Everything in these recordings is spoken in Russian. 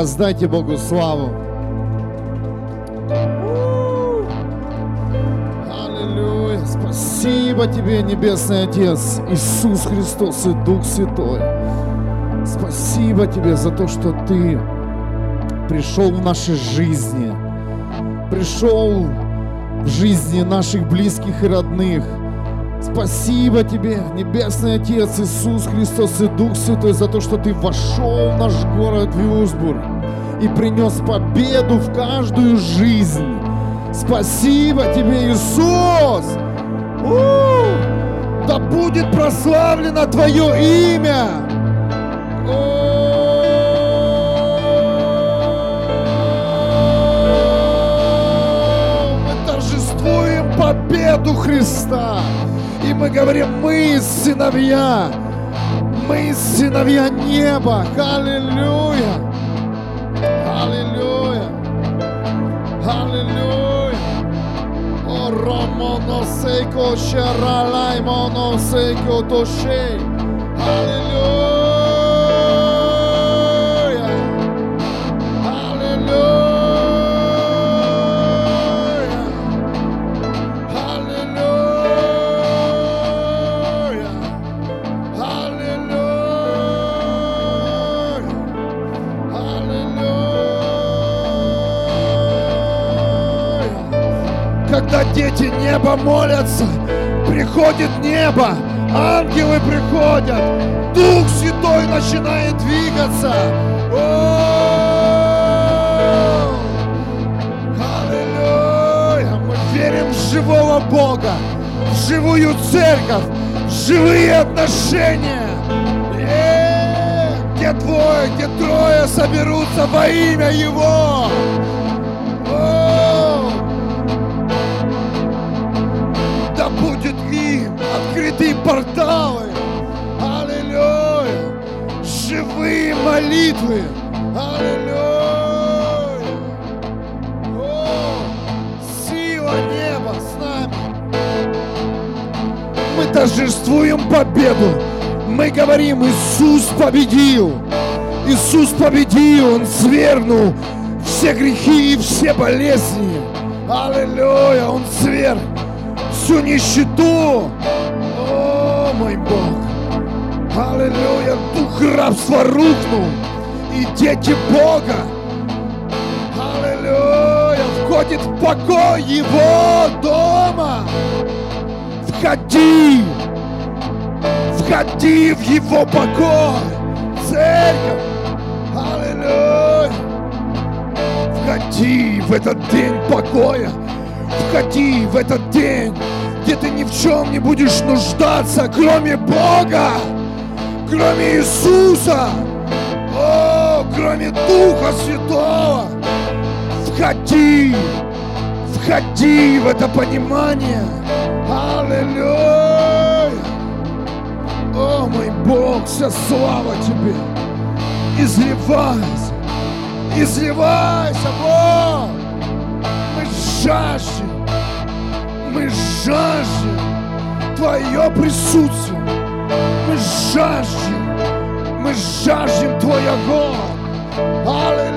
Воздайте Богу славу. Аллилуйя. Спасибо Тебе, Небесный Отец, Иисус Христос и Дух Святой. Спасибо Тебе за то, что Ты пришел в наши жизни, пришел в жизни наших близких и родных. Спасибо Тебе, Небесный Отец, Иисус Христос и Дух Святой, за то, что Ты вошел в наш город Вюрсбург и принес победу в каждую жизнь. Спасибо Тебе, Иисус! У! Да будет прославлено Твое имя! Мы торжествуем победу Христа! И мы говорим, мы сыновья, мы сыновья неба. Аллилуйя! Romono seco, sheralai mono seco, toshe. Hallelujah. Когда дети неба молятся, приходит небо, ангелы приходят, Дух Святой начинает двигаться. О! Аллилуйя! Мы верим в живого Бога, в живую церковь, в живые отношения. Э, Где двое, где трое соберутся во имя Его. Порталы. Аллилуйя! Живые молитвы. Аллилуйя! Сила неба с нами. Мы торжествуем победу. Мы говорим, Иисус победил. Иисус победил, Он свергнул все грехи и все болезни. Аллилуйя, Он сверг всю нищету. Мой Бог. Аллилуйя, дух рабства рухнул. И дети Бога Аллилуйя! Входит в покой Его дома. Входи! Входи в Его покой! Церковь! Аллилуйя! Входи в этот день покоя! Входи в этот день, где ты ни в чем не будешь нуждаться, кроме Бога, кроме Иисуса, о, кроме Духа Святого. Входи, входи в это понимание. Аллилуйя. О, мой Бог, вся слава Тебе. Изливайся, изливайся, Бог. Мы жаждем, мы жаждем Твое присутствие. Мы жаждем, мы жаждем Твой огонь. Аллилуйя.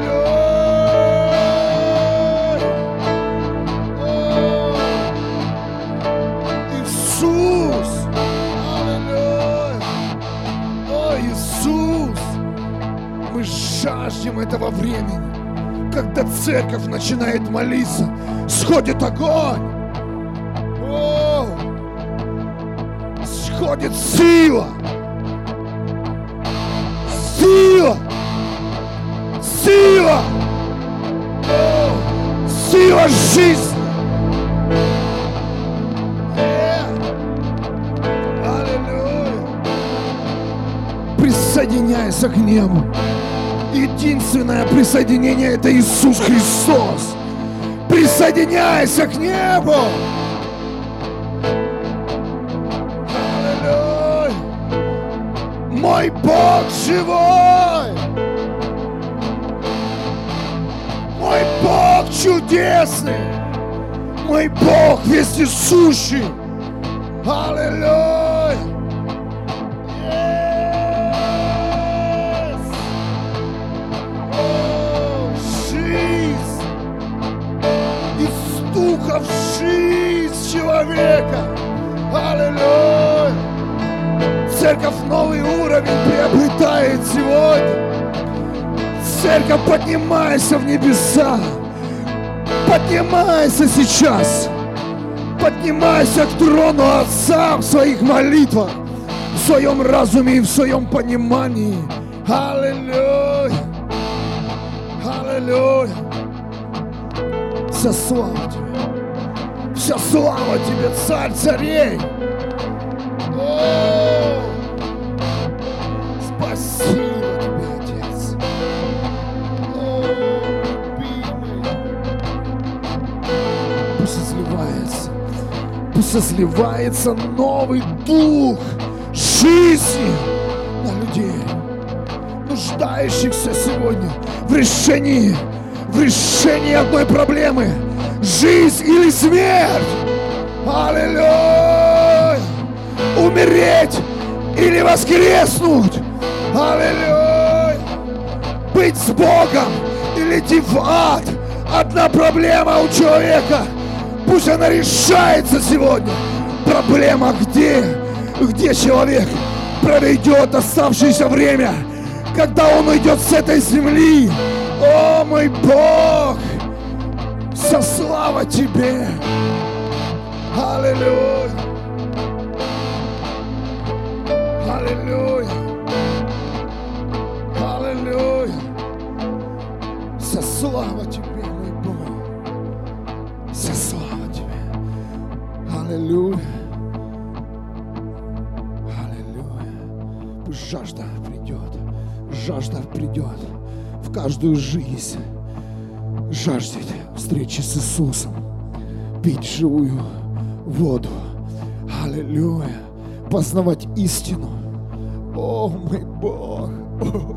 Жаждем этого времени, когда церковь начинает молиться, сходит огонь. Сходит сила. Сила. Сила. Сила жизни. Присоединяйся к небу. Единственное присоединение это Иисус Христос. Присоединяйся к небу. мой Бог живой! Мой Бог чудесный! Мой Бог вездесущий! Аллилуйя! Yes! О, жизнь! Из стука в жизнь человека! Аллилуйя! Церковь новый уровень приобретает сегодня. Церковь, поднимайся в небеса. Поднимайся сейчас. Поднимайся к трону Отца в своих молитвах, в своем разуме и в своем понимании. Аллилуйя. Аллилуйя. Вся слава тебе. Вся слава тебе, царь царей. Пусть изливается новый дух жизни на людей, нуждающихся сегодня в решении, в решении одной проблемы. Жизнь или смерть. Аллилуйя! Умереть или воскреснуть. Аллилуйя! Быть с Богом или идти в ад. Одна проблема у человека. Пусть она решается сегодня. Проблема где? Где человек проведет оставшееся время, когда он уйдет с этой земли? О, мой Бог! Вся слава Тебе! Аллилуйя! Аллилуйя! Каждую жизнь. Жаждет встречи с Иисусом, пить живую воду. Аллилуйя! Познавать истину. О, мой Бог! О.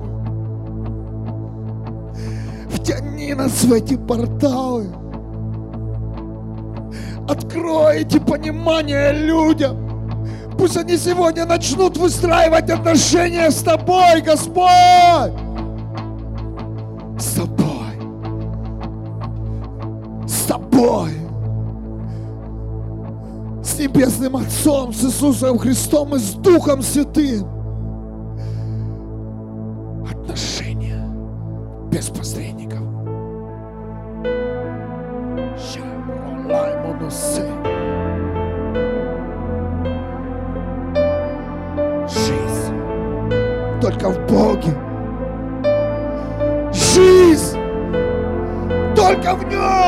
Втяни нас в эти порталы. Открой эти понимания людям. Пусть они сегодня начнут выстраивать отношения с Тобой, Господь. Тобой. С Небесным Отцом, с Иисусом Христом и с Духом Святым. Отношения без посредников. Жизнь только в Боге. Жизнь только в Нем.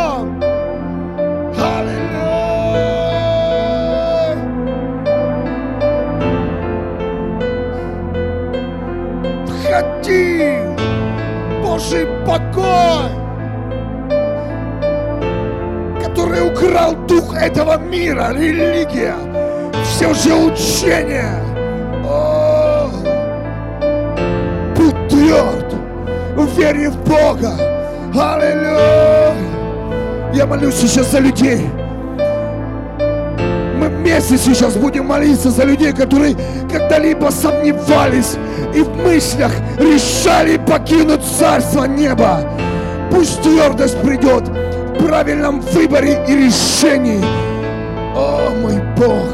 Покой, который украл дух этого мира, религия, все же учения. О, будь тверд в вере в Бога. Аллилуйя! Я молюсь сейчас за людей. Мы вместе сейчас будем молиться за людей, которые когда-либо сомневались и в мыслях решали покинуть Царство Неба. Пусть твердость придет в правильном выборе и решении. О, мой Бог,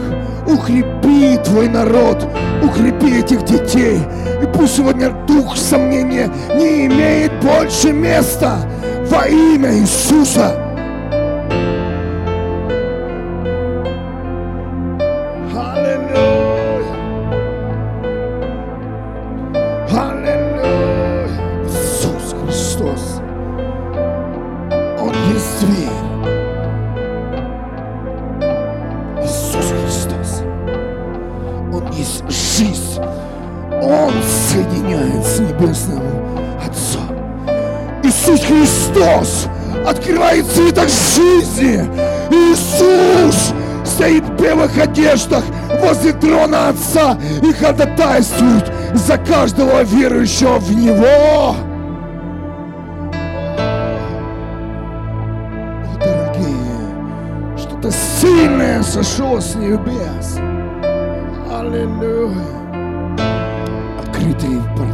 укрепи Твой народ, укрепи этих детей. И пусть сегодня дух сомнения не имеет больше места во имя Иисуса. Одеждах возле трона Отца и ходатайствует за каждого верующего в Него. О, дорогие, что-то сильное сошло с небес. Аллилуйя. Открытые порталы.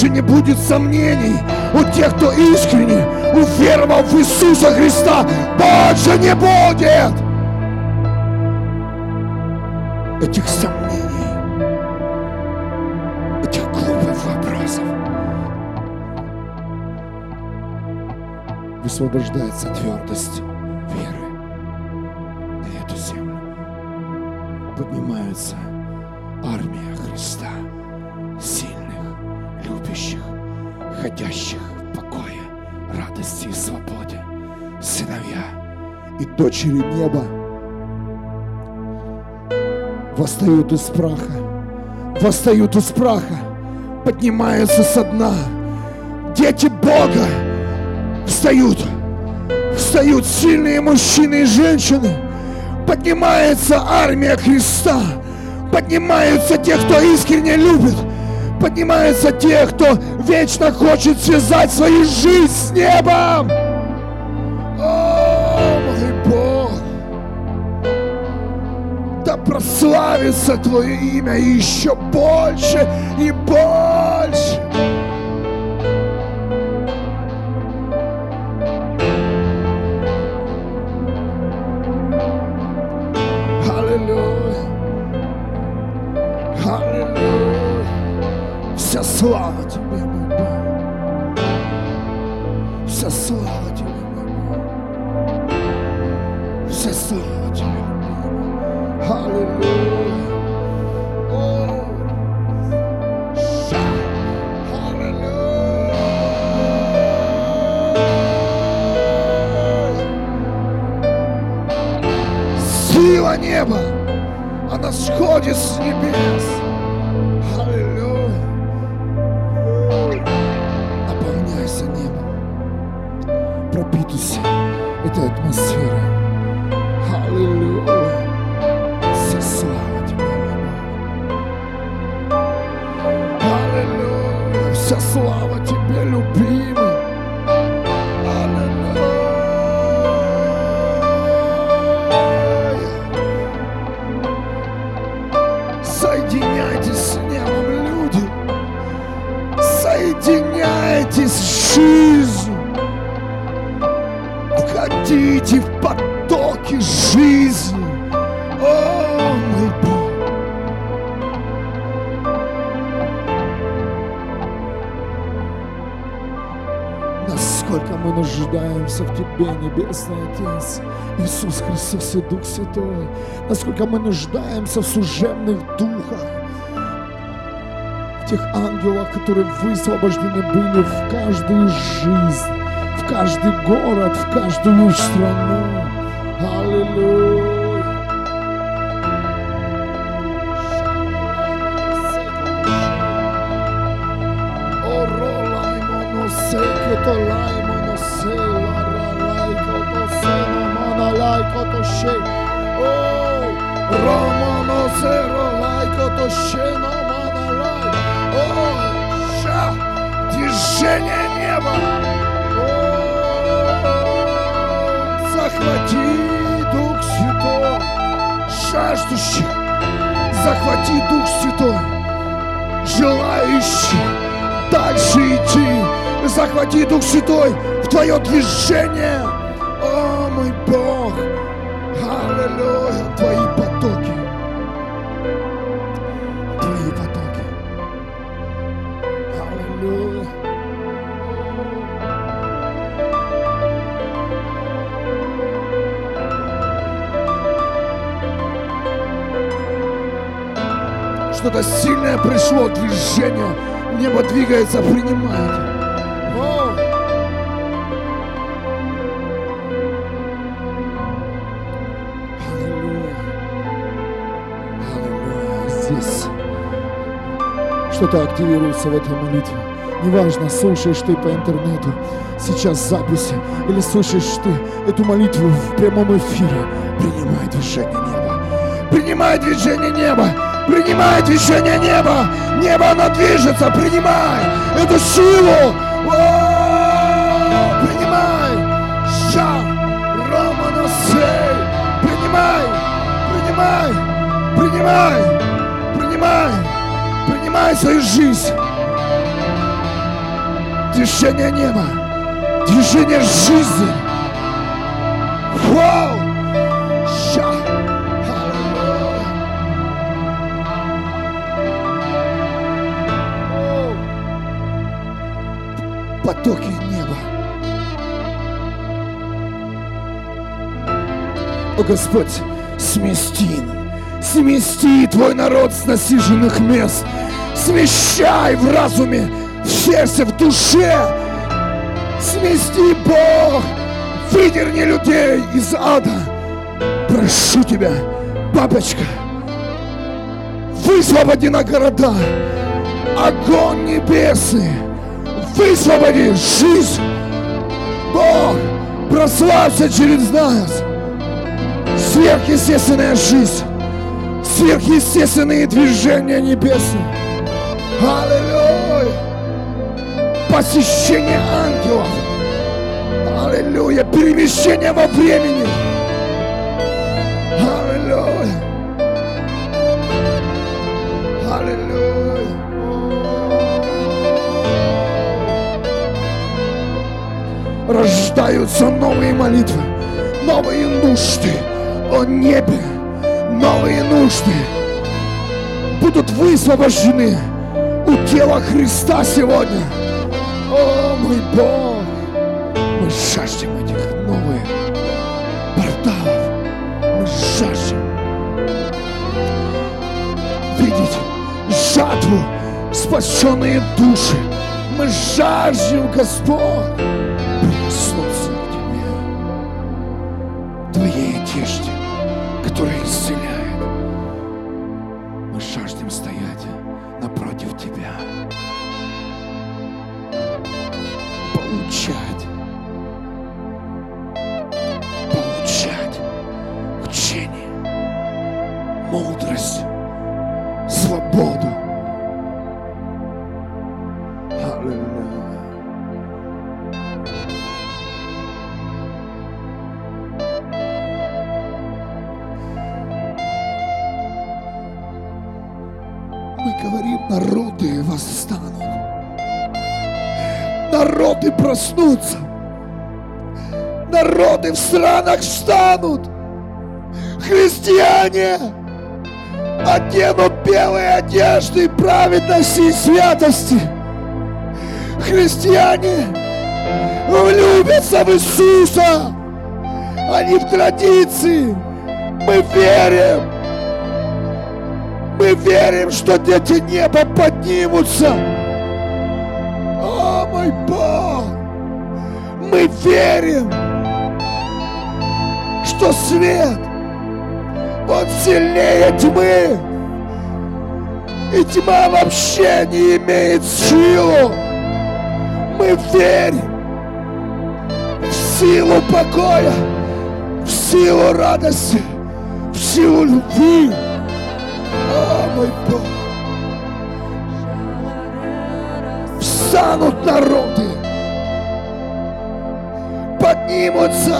Больше не будет сомнений у тех, кто искренне уверовал в Иисуса Христа, больше не будет этих сомнений, этих глупых вопросов. Высвобождается твердость веры на эту землю. Поднимается армия Христа ходящих в покое, радости и свободе, сыновья и дочери неба восстают из праха, восстают из праха, поднимаются со дна. Дети Бога встают, встают сильные мужчины и женщины, поднимается армия Христа, поднимаются те, кто искренне любит, поднимаются те, кто вечно хочет связать свою жизнь с небом. О, мой Бог! Да прославится Твое имя еще больше и больше. Мы нуждаемся в Тебе, Небесный Отец, Иисус Христос и Дух Святой. Насколько мы нуждаемся в служебных духах, в тех ангелах, которые высвобождены были в каждую жизнь, в каждый город, в каждую страну. Аллилуйя. Движение неба! О, Захвати Дух Святой, жаждущих, захвати Дух Святой, желающий дальше идти, захвати Дух Святой в твое движение. Что-то сильное пришло, движение. Небо двигается, принимайте. О! Аллилуйя. Аллилуйя. Здесь что-то активируется в этой молитве. Неважно, слушаешь ты по интернету сейчас записи или слушаешь ты эту молитву в прямом эфире, принимай движение неба. Принимай движение неба. Принимай движение неба. Небо, оно движется. Принимай эту силу. Принимай. Ша, Романа Сей. Принимай. Принимай. Принимай. Принимай. Принимай свою жизнь. Движение неба. Движение жизни. Вау! Потоки неба. О Господь, смести, смести Твой народ с насиженных мест, смещай в разуме, в сердце, в душе, смести Бог, выдерни людей из ада. Прошу тебя, папочка, высвободи на города огонь небесный, высвободи жизнь. Бог, прославься через нас. Сверхъестественная жизнь, сверхъестественные движения небесные. Аллилуйя! Посещение ангелов. Аллилуйя! Перемещение во времени. Рождаются новые молитвы, новые нужды о небе, новые нужды будут высвобождены у тела Христа сегодня. О, мой Бог! Мы жаждем этих новых порталов. Мы жаждем видеть жатву, спасенные души. Мы жаждем, Господь, Народы в странах встанут. Христиане оденут белые одежды праведности и святости. Христиане влюбятся в Иисуса, а не в традиции. Мы верим, мы верим, что дети неба поднимутся. О, мой Бог! Мы верим, что свет, он сильнее тьмы. И тьма вообще не имеет силу. Мы верим в силу покоя, в силу радости, в силу любви. О, мой Бог! Встанут народы, поднимутся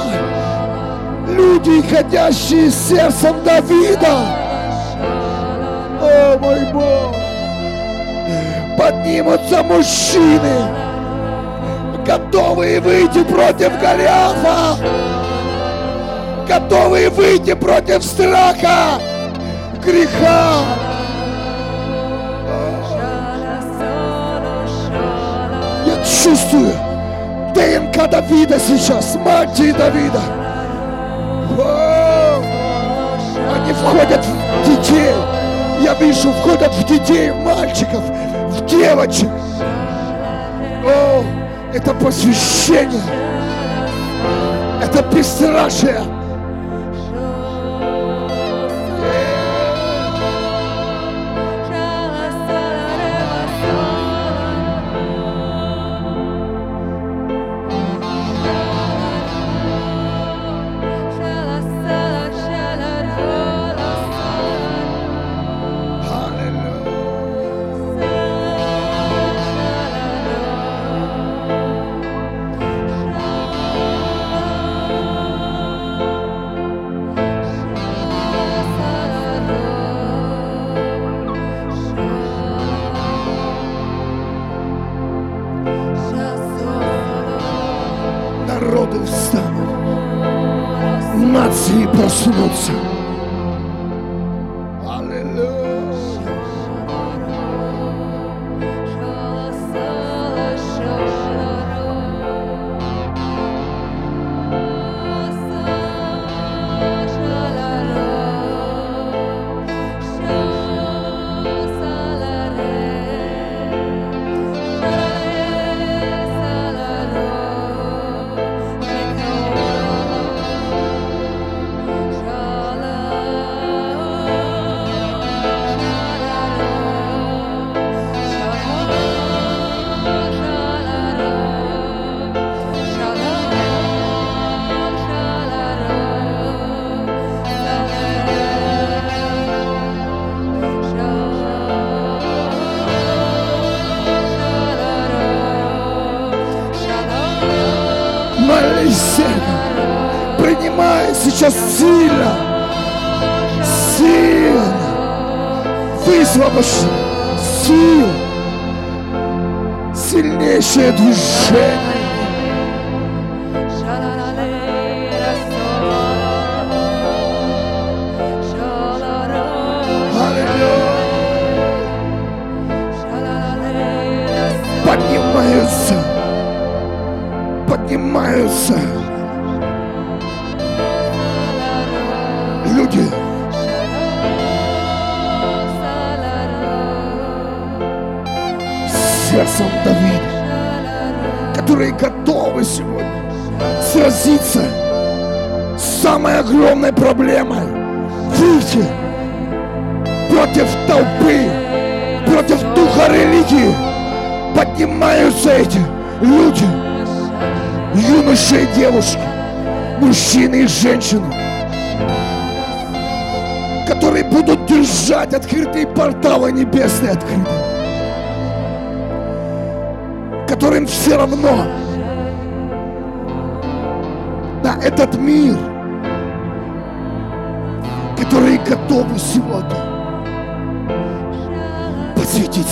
люди, ходящие сердцем Давида. О, мой Бог! Поднимутся мужчины, готовые выйти против Голиафа, готовые выйти против страха, греха. Я чувствую ДНК Давида сейчас, мантии Давида. Вау! Они входят в детей, Я вижу, входят в детей, в мальчиков, в девочек. О, это посвящение. Это бесстрашие. Встанут. Нации проснутся.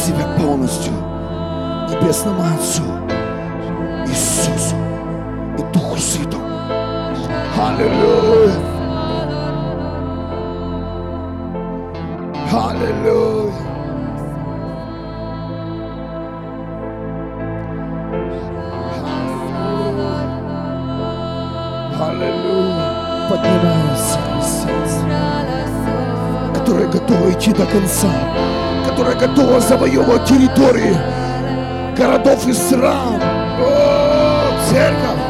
Себя полностью Небесному Отцу Иисусу и Духу Святому. Аллилуйя! Аллилуйя! Аллилуйя! Поднимаются сердца, которые готовы идти до конца, которые готовы завоевывать территории городов и стран. О, церковь!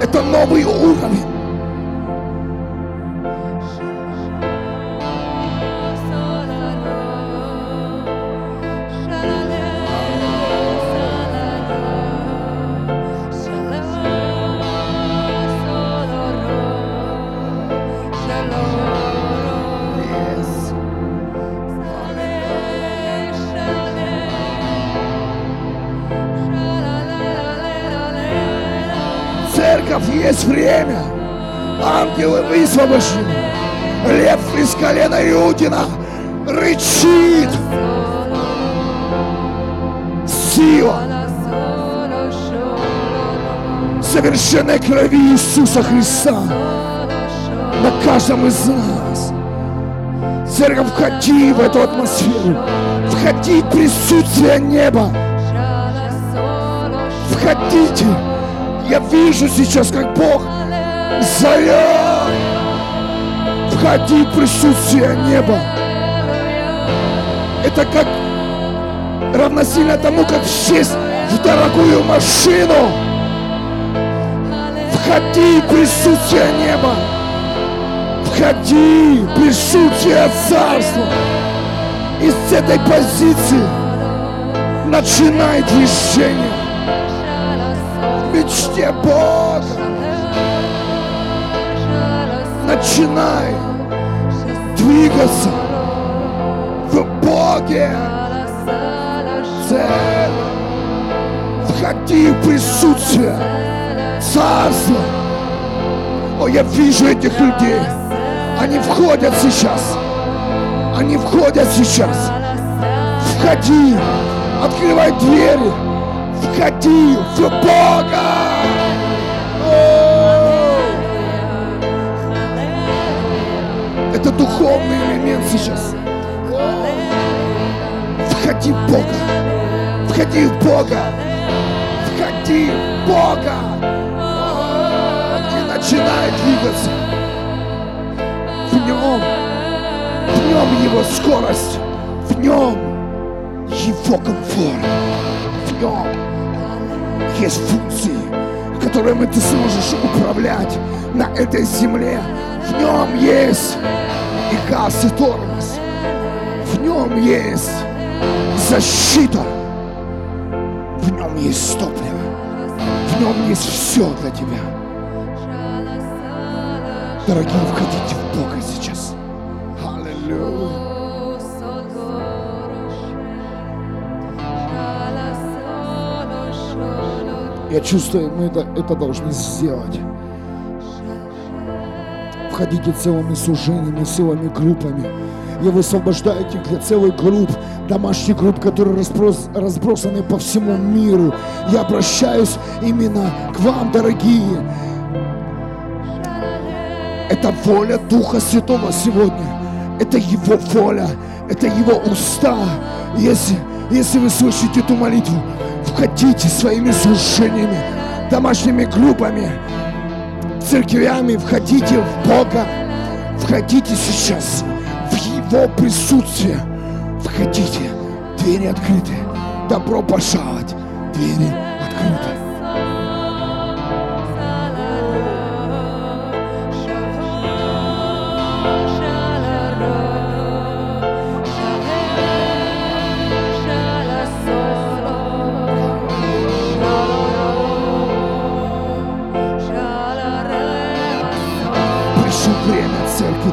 Это новый уровень. Высвобождены. Лев из колена Иудина рычит. Сила совершенной крови Иисуса Христа на каждом из нас. Церковь, входи в эту атмосферу. Входи в присутствие неба. Входите. Я вижу сейчас, как Бог зовет. Входи в присутствие неба. Это как равносильно тому, как сесть в дорогую машину. Входи в присутствие неба. Входи в присутствие Царства. И с этой позиции начинай движение мечте Бога. Начинай двигаться в Боге. Цель. Входи в присутствие Царства. О, я вижу этих людей. Они входят сейчас. Они входят сейчас. Входи. Открывай двери. Входи в Бога. Это духовный элемент сейчас. Входи в Бога. Входи в Бога. Входи в Бога. И начинай двигаться. В нем. В нем его скорость. В нем его комфорт. В нем есть функции, которыми ты сможешь управлять на этой земле. В нем есть и газ, и тормоз. В нем есть защита. В нем есть топливо. В нем есть все для тебя. Дорогие, входите в Бога сейчас. Аллилуйя. Я чувствую, мы это, это должны сделать. Входите целыми служениями, целыми группами. Я высвобождаю их для целых групп, домашних групп, которые разброс, разбросаны по всему миру. Я обращаюсь именно к вам, дорогие. Это воля Духа Святого сегодня. Это Его воля, это Его уста. Если, если вы слышите эту молитву, входите своими служениями, домашними группами, церквями, входите в Бога, входите сейчас в Его присутствие, входите, двери открыты, добро пожаловать, двери открыты.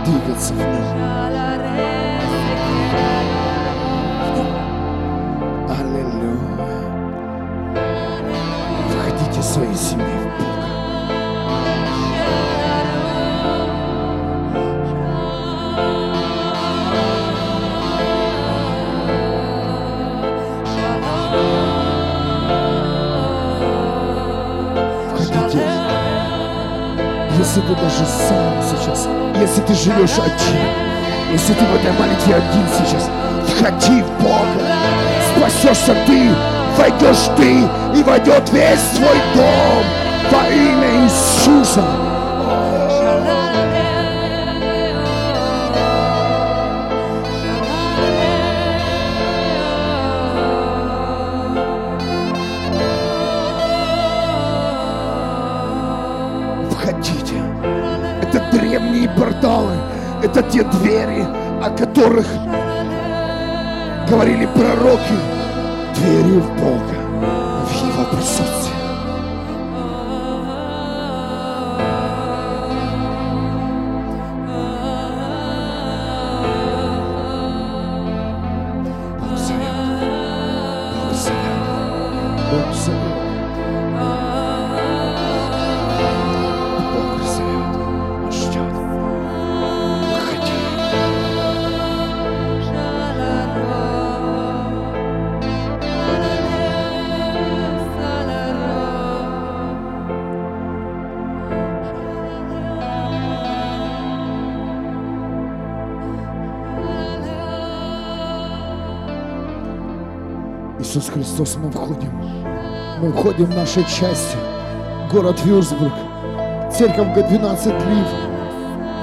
Время церкви двигаться в нем. Если ты даже сам сейчас, если ты живешь один, если ты в этой молитве один сейчас, входи в Бога. Спасешься ты, войдешь ты, и войдет весь твой дом во имя Иисуса. Порталы, это те двери, о которых говорили пророки. Двери в Бога, Иисус Христос, мы входим. Мы входим в нашей части. Город Вюрсбург. Церковь Г12 Лив.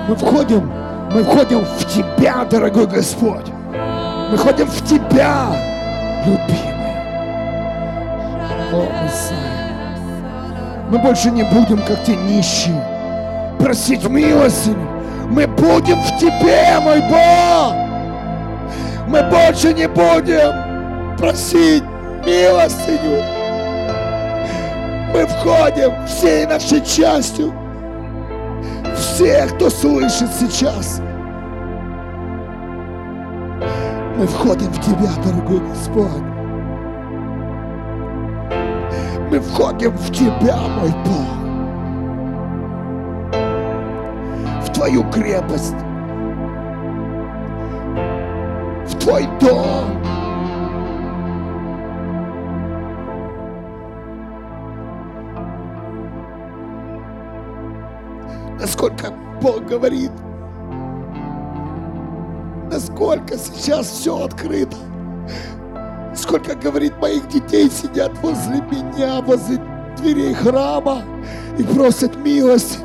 Мы входим Мы входим в Тебя, дорогой Господь. Мы входим в Тебя, любимый. О, Мессия. Мы больше не будем, как те нищие, просить милости. Мы будем в Тебе, мой Бог. Мы больше не будем просить милостыню. Мы входим всей нашей частью. Все, кто слышит сейчас. Мы входим в Тебя, дорогой Господь. Мы входим в Тебя, мой Бог. В Твою крепость. В Твой дом. Насколько Бог говорит, насколько сейчас все открыто. Сколько, говорит, моих детей сидят возле меня, возле дверей храма и просят милость.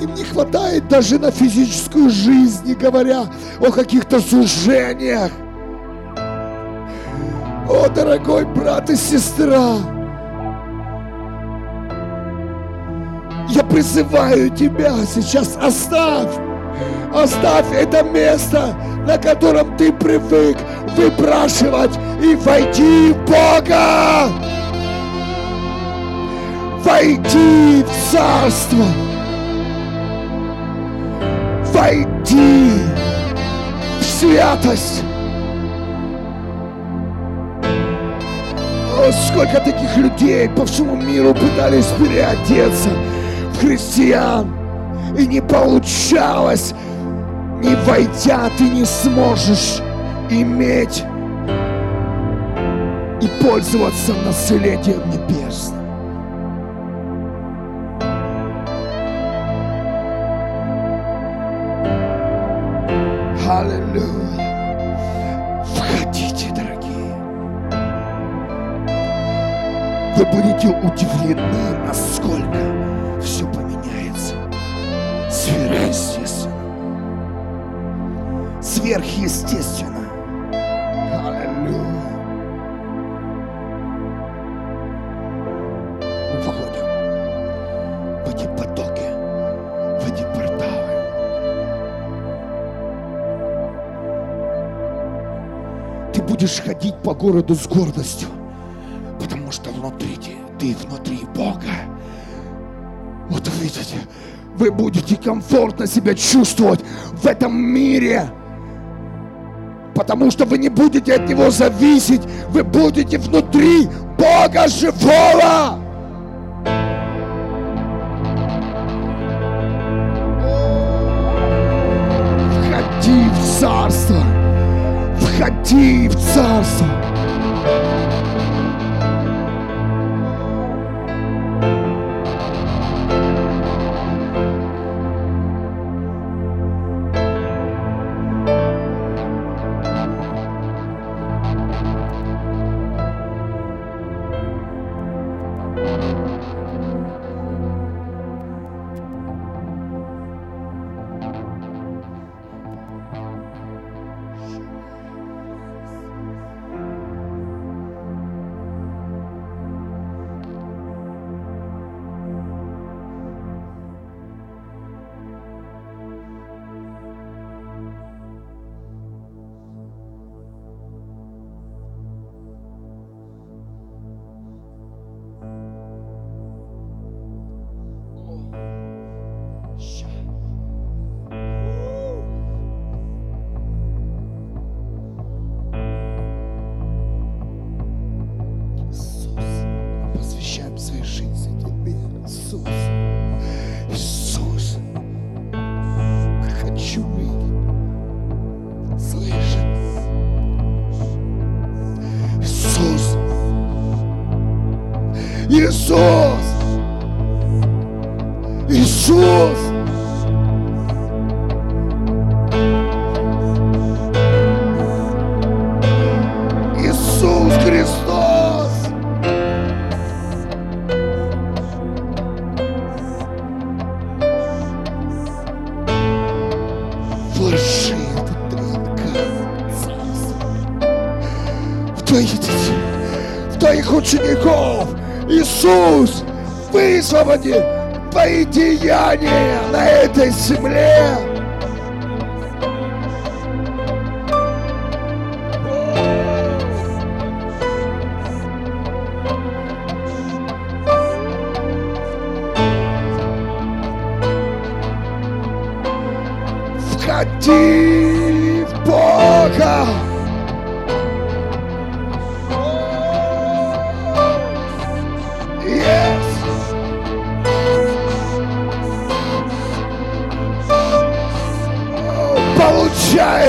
Им не хватает даже на физическую жизнь, не говоря о каких-то сужениях. О, дорогой брат и сестра, Я призываю тебя сейчас, оставь, оставь это место, на котором ты привык выпрашивать и войди в Бога. Войди в Царство. Войди в святость. О, сколько таких людей по всему миру пытались переодеться христиан. И не получалось. Не войдя, ты не сможешь иметь и пользоваться наследием небесным. Аллилуйя. Входите, дорогие. Вы будете удивлены, насколько сверхъестественно. Аллилуйя. Мы входим в эти потоки, в эти порталы. Ты будешь ходить по городу с гордостью, потому что внутри ты, ты внутри Бога. Вот видите, вы будете комфортно себя чувствовать в этом мире потому что вы не будете от Него зависеть, вы будете внутри Бога живого. Входи в царство, входи в царство.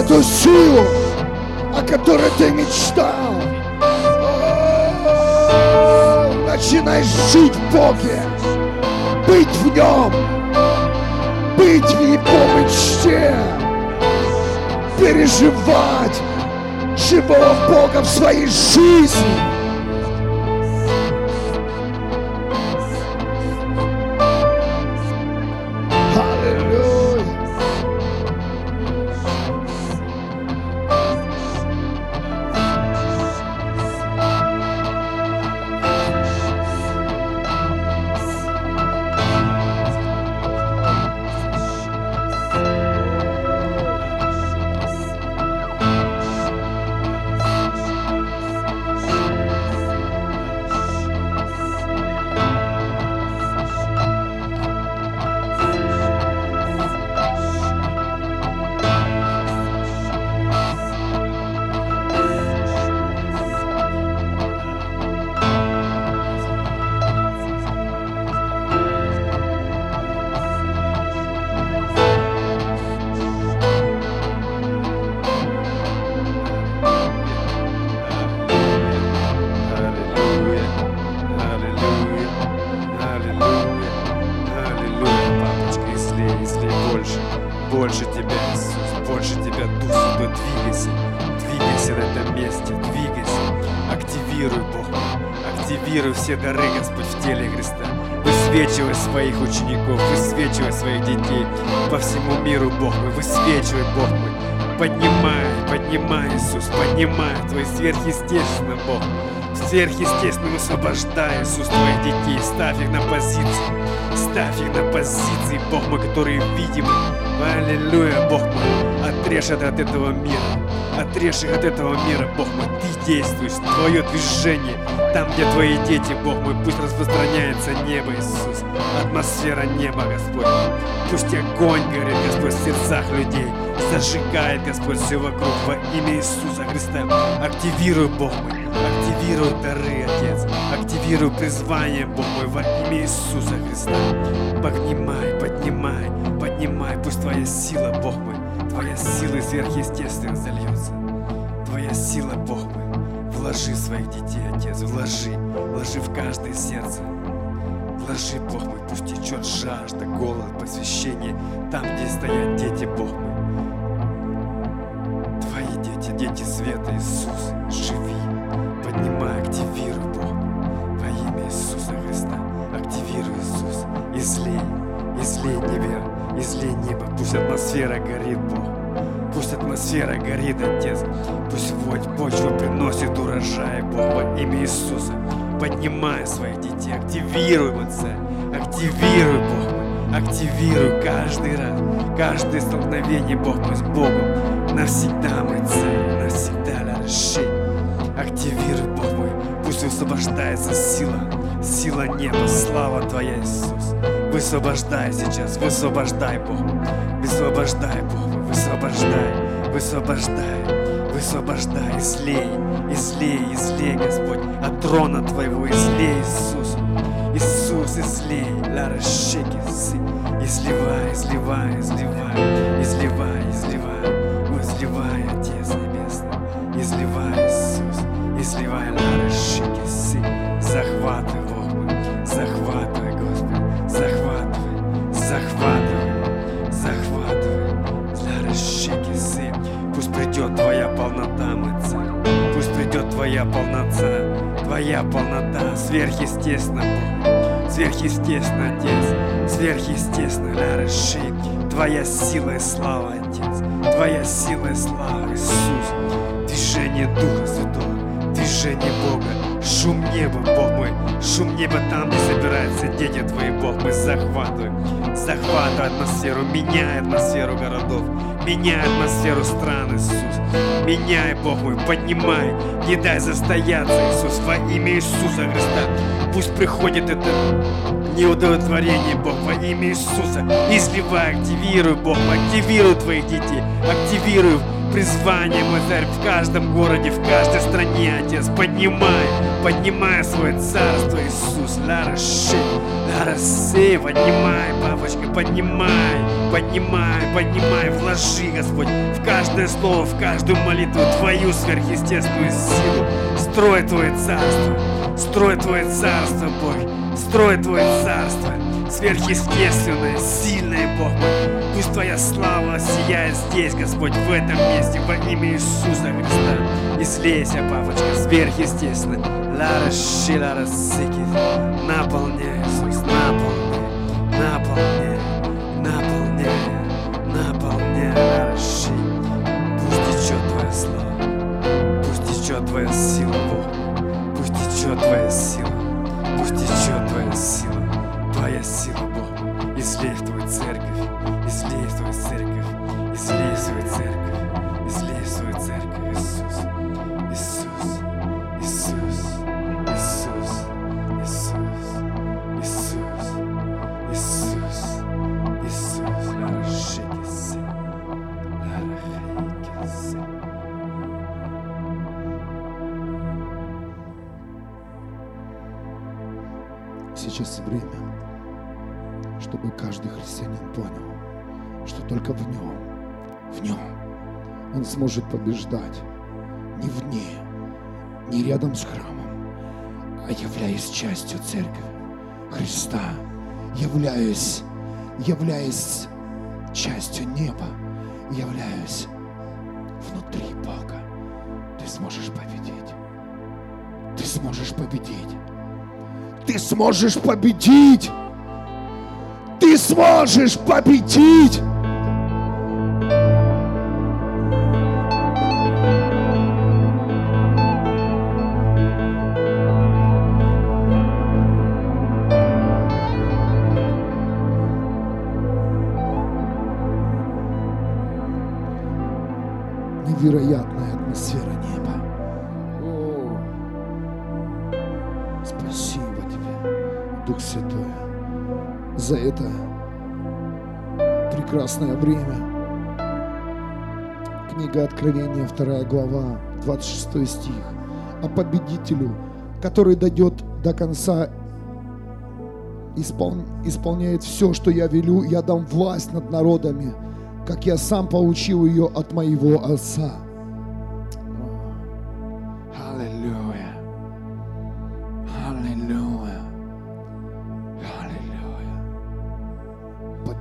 Эту силу, о которой ты мечтал. Начинай жить в Боге, быть в Нем, быть в Его мечте, переживать живого Бога в своей жизни. Сверхъестественно высвобождай, Иисус, Твоих детей. Ставь их на позиции. Ставь их на позиции, Бог мой, которые видимы. Аллилуйя, Бог мой. Отрежь это от этого мира. Отрежь их от этого мира, Бог мой. Ты действуешь, Твое движение. Там, где Твои дети, Бог мой, пусть распространяется небо, Иисус. Атмосфера неба, Господь. Пусть огонь горит, Господь, в сердцах людей. Зажигает, Господь, все вокруг во имя Иисуса Христа. Активируй, Бог мой. Активируй дары, Отец. Активируй призвание, Бог мой, во имя Иисуса Христа. Поднимай, поднимай, поднимай. Пусть Твоя сила, Бог мой, Твоя сила сверхъестественно зальется. Твоя сила, Бог мой, вложи своих детей, Отец, вложи, вложи в каждое сердце. Вложи, Бог мой, пусть течет жажда, голод, посвящение там, где стоят дети, Бог мой. Твои дети, дети света, Иисус, живи, активируй, Бог, во имя Иисуса Христа. Активируй, Иисус, излей, излей небе, излей небо, пусть атмосфера горит, Бог. Пусть атмосфера горит, Отец. Пусть водь почва приносит урожай, Бог, во имя Иисуса. Поднимай своих детей, активируй, Отца, активируй, Бог активируй каждый раз, каждое столкновение, Бог мой, с Богом. Навсегда, мой царь, навсегда, Ларши. Активируй, Высвобождается сила, сила неба, слава Твоя, Иисус. Высвобождай сейчас, высвобождай, Бог, высвобождай, Бог, высвобождай, высвобождай, высвобождай, излей, излей, излей, Господь, от трона Твоего, излей, Иисус. Иисус, излей, Ларашеки, изливай, изливай, изливай, изливай, изливай, Ой, изливай, Отец Небесный, изливай, Иисус, изливай, Ларашеки, Твоя полнота, Твоя полнота, сверхъестественно, Бог, сверхъестественно, Отец, сверхъестественно, Лараши, Твоя сила и слава, Отец, Твоя сила и слава, Иисус, движение Духа Святого, движение Бога, шум неба, Бог мой, шум неба там, где собираются дети Твои, Бог мой, захватывай, захватывай атмосферу, меняй атмосферу городов, меняй атмосферу стран, Иисус, меняй, Бог мой, поднимай, не дай застояться, Иисус, во имя Иисуса Христа, пусть приходит это неудовлетворение, Бог, во имя Иисуса, изливай, активируй, Бог, активируй Твоих детей, активируй призвание, мой царь, в каждом городе, в каждой стране, Отец. Поднимай, поднимай свое царство, Иисус. Лараши, лараси, поднимай, папочка, поднимай, поднимай, поднимай, вложи, Господь, в каждое слово, в каждую молитву Твою сверхъестественную силу. Строй Твое царство, строй Твое царство, Бог, строй Твое царство сверхъестественное, сильное, Бог мой. Пусть Твоя слава сияет здесь, Господь, в этом месте, во имя Иисуса Христа. И слейся, папочка, сверхъестественно. Лара шилара сикит. Наполняй, Иисус, наполняй, наполняй, наполняй, наполняй, Лара ши. Пусть течет Твоя слава, пусть течет Твоя сила, Бог. Пусть течет Твоя сила, пусть течет Твоя сила. Твоя сила, Бог, излей в Твою церковь, излей в Твою церковь, излей в свою церковь, излей в свою церковь, он сможет побеждать не вне, не рядом с храмом, а являясь частью церкви Христа, являясь, являясь частью неба, являясь внутри Бога. Ты сможешь победить. Ты сможешь победить. Ты сможешь победить. Ты сможешь победить. Дух Святой, за это прекрасное время. Книга Откровения, 2 глава, 26 стих. О победителю, который дойдет до конца, испол- исполняет все, что я велю, я дам власть над народами, как я сам получил ее от моего Отца.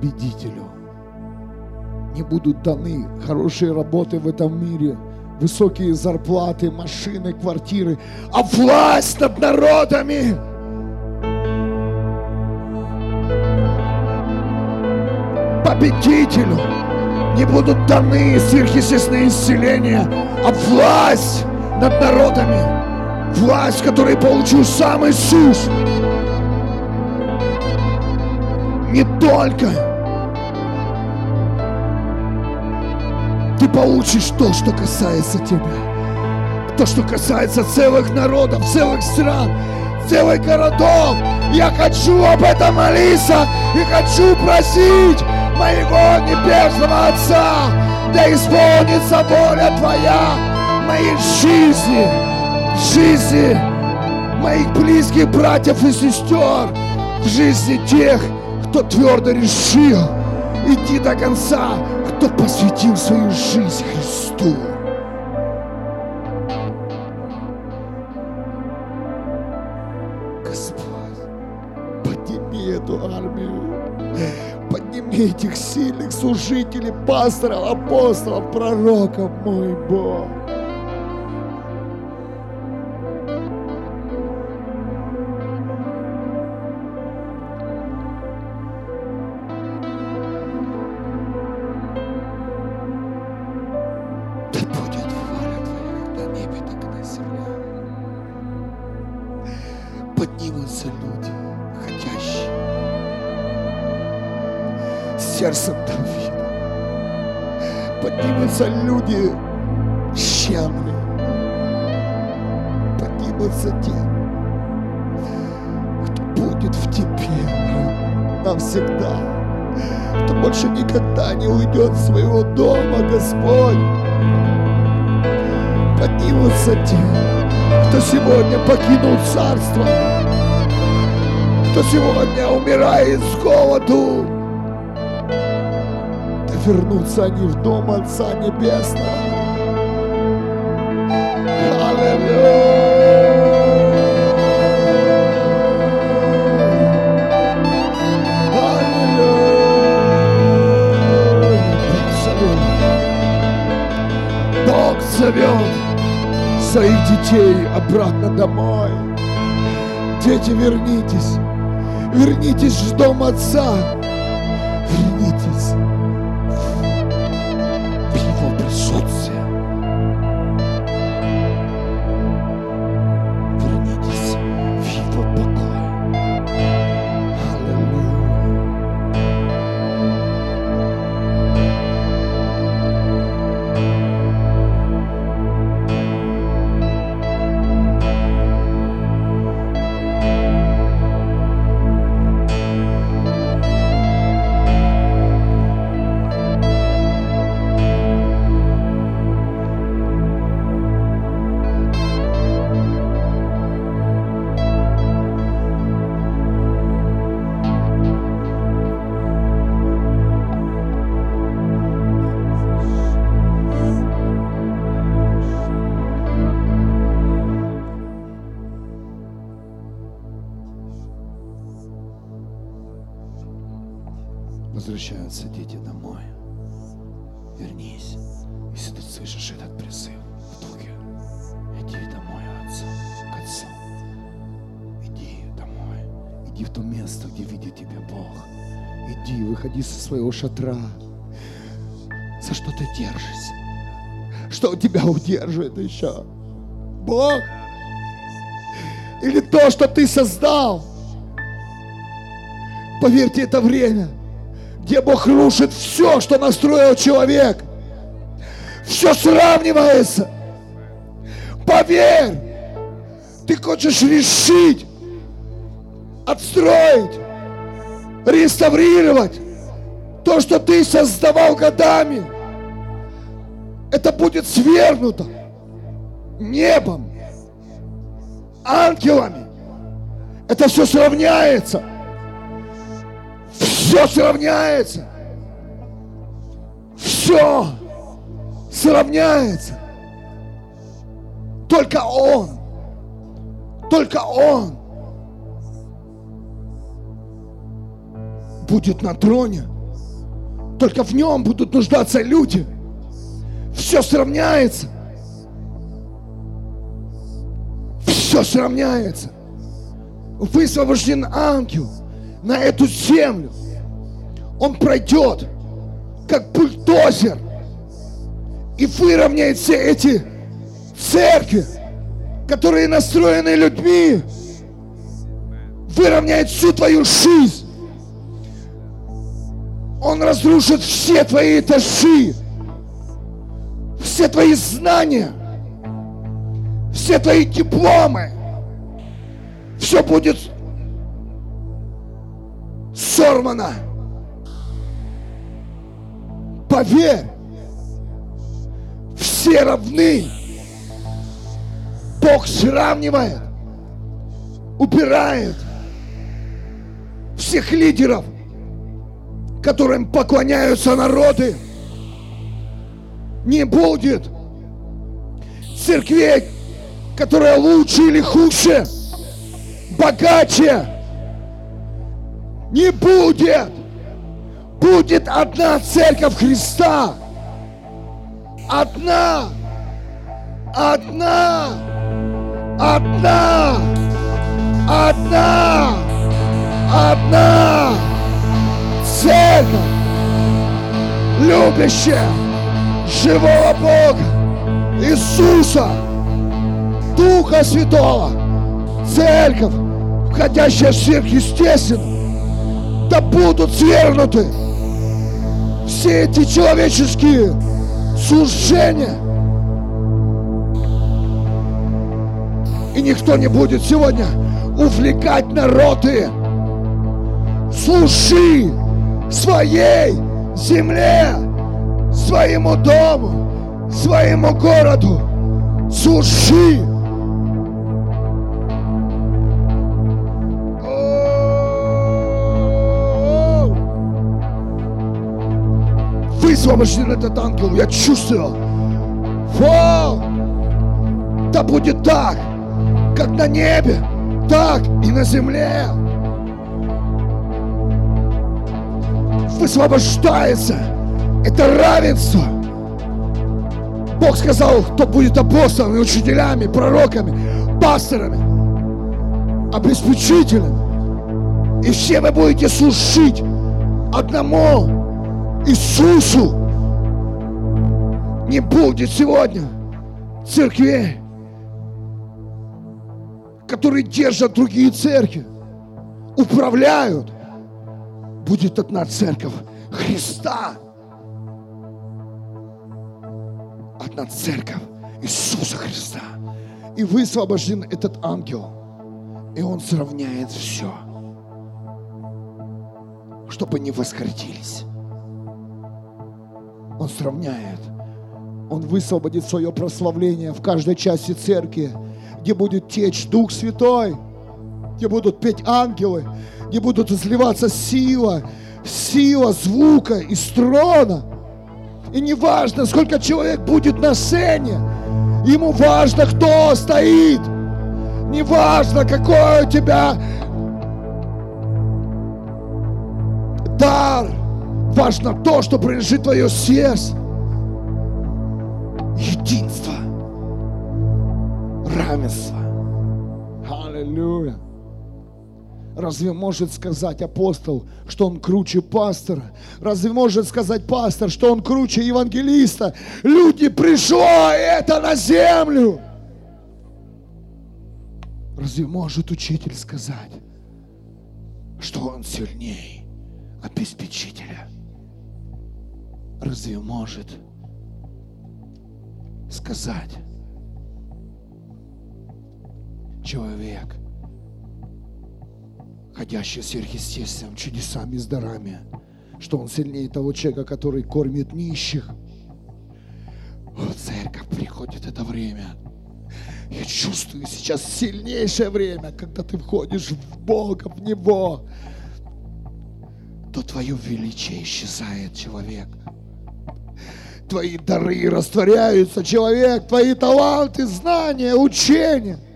Победителю не будут даны хорошие работы в этом мире, высокие зарплаты, машины, квартиры, а власть над народами. Победителю не будут даны сверхъестественные исцеления, а власть над народами, власть, которую получил сам Иисус. Не только получишь то, что касается тебя, то, что касается целых народов, целых стран, целых городов. Я хочу об этом молиться и хочу просить моего небесного Отца, да исполнится воля Твоя в моей жизни, в жизни моих близких братьев и сестер, в жизни тех, кто твердо решил идти до конца, кто посвятил свою жизнь Христу. Господь, подними эту армию, подними этих сильных служителей, пасторов, апостолов, пророков, мой Бог. Поднимутся те, кто будет в тебе навсегда. Кто больше никогда не уйдет своего дома, Господь. Поднимутся те, кто сегодня покинул царство, кто сегодня умирает с голоду, да вернутся они в дом Отца Небесного. Аллилуйя. Зовет своих детей обратно домой. Дети, вернитесь. Вернитесь в дом Отца. Удерживает еще? Бог? Или то, что ты создал? Поверьте, это время, где Бог рушит все, что настроил человек. Все сравнивается. Поверь, ты хочешь решить, отстроить, реставрировать то, что ты создавал годами. Это будет свергнуто небом, ангелами. Это все сравняется. Все сравняется. Все сравняется. Только Он. Только Он будет на троне. Только в нем будут нуждаться люди. Все сравняется. Все сравняется. Высвобожден ангел на эту землю. Он пройдет, как бульдозер, и выровняет все эти церкви, которые настроены людьми, выровняет всю твою жизнь. Он разрушит все твои этажи, все твои знания, все твои дипломы. Все будет сорвано. Поверь, все равны. Бог сравнивает, убирает всех лидеров, которым поклоняются народы. Не будет церквей, которая лучше или хуже, богаче. Не будет. Будет одна церковь Христа. Одна. Одна. Одна. Одна. Одна. Церковь. Любящая живого Бога. Иисуса. Духа Святого. Церковь, входящее в сверхъестественное, да будут свергнуты все эти человеческие служения. И никто не будет сегодня увлекать народы. Служи своей земле, своему дому, своему городу. Служи. Высвобожден этот ангел, я чувствую. Вау! Да будет так, как на небе, так и на земле. Высвобождается это равенство. Бог сказал, кто будет апостолами, учителями, пророками, пасторами, обеспечителями. И все вы будете служить одному Иисусу. Не будет сегодня церквей, которые держат другие церкви, управляют. Будет одна церковь Христа. Одна церковь Иисуса Христа. И высвобожден этот ангел. И он сравняет все. Чтобы не восхотились. Он сравняет. Он высвободит свое прославление в каждой части церкви где будет течь Дух Святой, где будут петь ангелы, где будут изливаться сила, сила звука и строна. И не важно, сколько человек будет на сцене, ему важно, кто стоит. Не важно, какой у тебя дар. Важно то, что принадлежит твое сердце. Единство равенство. Аллилуйя. Разве может сказать апостол, что он круче пастора? Разве может сказать пастор, что он круче евангелиста? Люди, пришло это на землю. Разве может учитель сказать, что он сильнее обеспечителя? Разве может сказать, человек, ходящий сверхъестественным чудесами и дарами, что он сильнее того человека, который кормит нищих. О, церковь, приходит это время. Я чувствую сейчас сильнейшее время, когда ты входишь в Бога, в Него, то твое величие исчезает, человек. Твои дары растворяются, человек, твои таланты, знания, учения –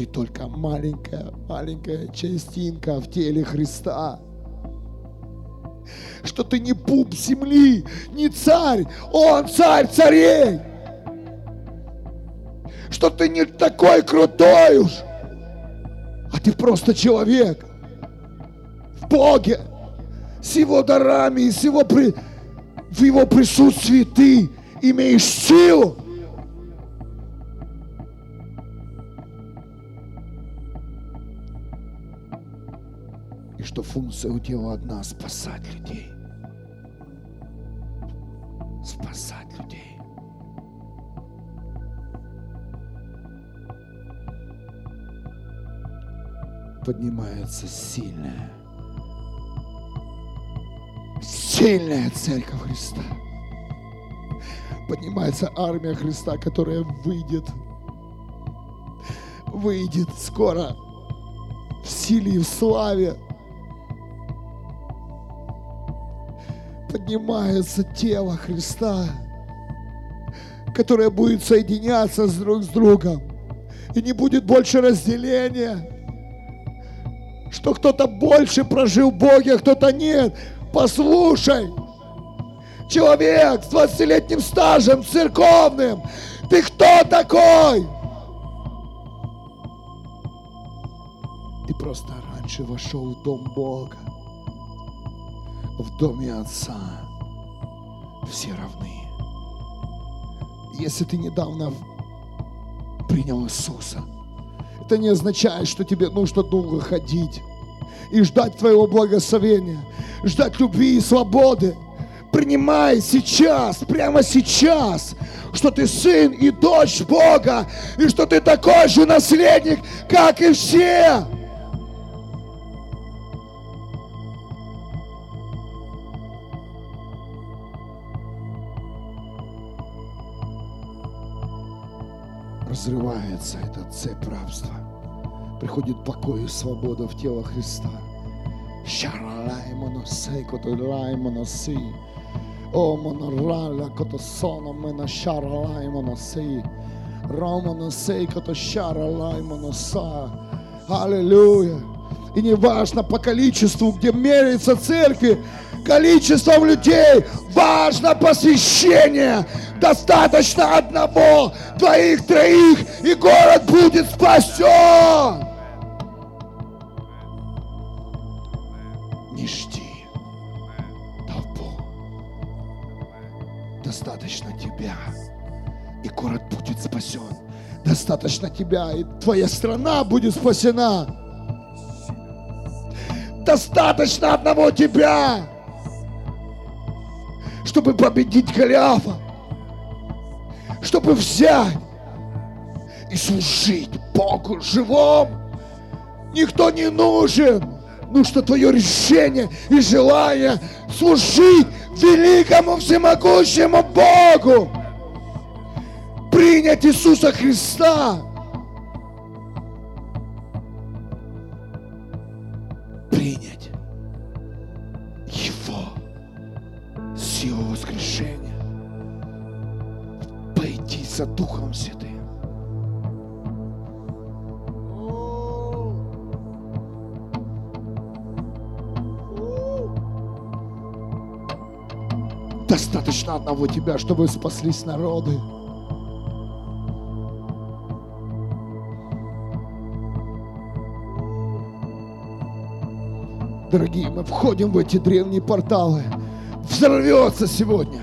ты только маленькая, маленькая частинка в теле Христа. Что ты не пуп земли, не царь, он царь царей. Что ты не такой крутой уж, а ты просто человек в Боге, с его дарами с его при... в его присутствии ты имеешь силу что функция у тела одна – спасать людей. Спасать людей. Поднимается сильная, сильная Церковь Христа. Поднимается армия Христа, которая выйдет, выйдет скоро в силе и в славе поднимается тело Христа, которое будет соединяться с друг с другом. И не будет больше разделения, что кто-то больше прожил в Боге, а кто-то нет. Послушай, человек с 20-летним стажем церковным, ты кто такой? Ты просто раньше вошел в дом Бога в доме Отца все равны. Если ты недавно принял Иисуса. Это не означает, что тебе нужно долго ходить и ждать Твоего благословения, ждать любви и свободы. Принимай сейчас, прямо сейчас, что ты сын и дочь Бога, и что ты такой же наследник, как и все. Разрывается эта цепь рабства. Приходит покой и свобода в тело Христа. О монораля, кото соно мена шаралай моноси. Ромоносей, кото шаралай моноса. Аллилуйя. И не важно по количеству, где меряется церкви, количеством людей, важно посвящение. Достаточно одного, двоих, троих, и город будет спасен. Не жди толпу. Достаточно тебя, и город будет спасен. Достаточно тебя, и твоя страна будет спасена. Достаточно одного тебя, чтобы победить Голиафа, чтобы взять и служить Богу живому. Никто не нужен. Нужно твое решение и желание служить великому всемогущему Богу. Принять Иисуса Христа. За Духом Святым. Достаточно одного тебя, чтобы спаслись народы. Дорогие, мы входим в эти древние порталы. Взорвется сегодня.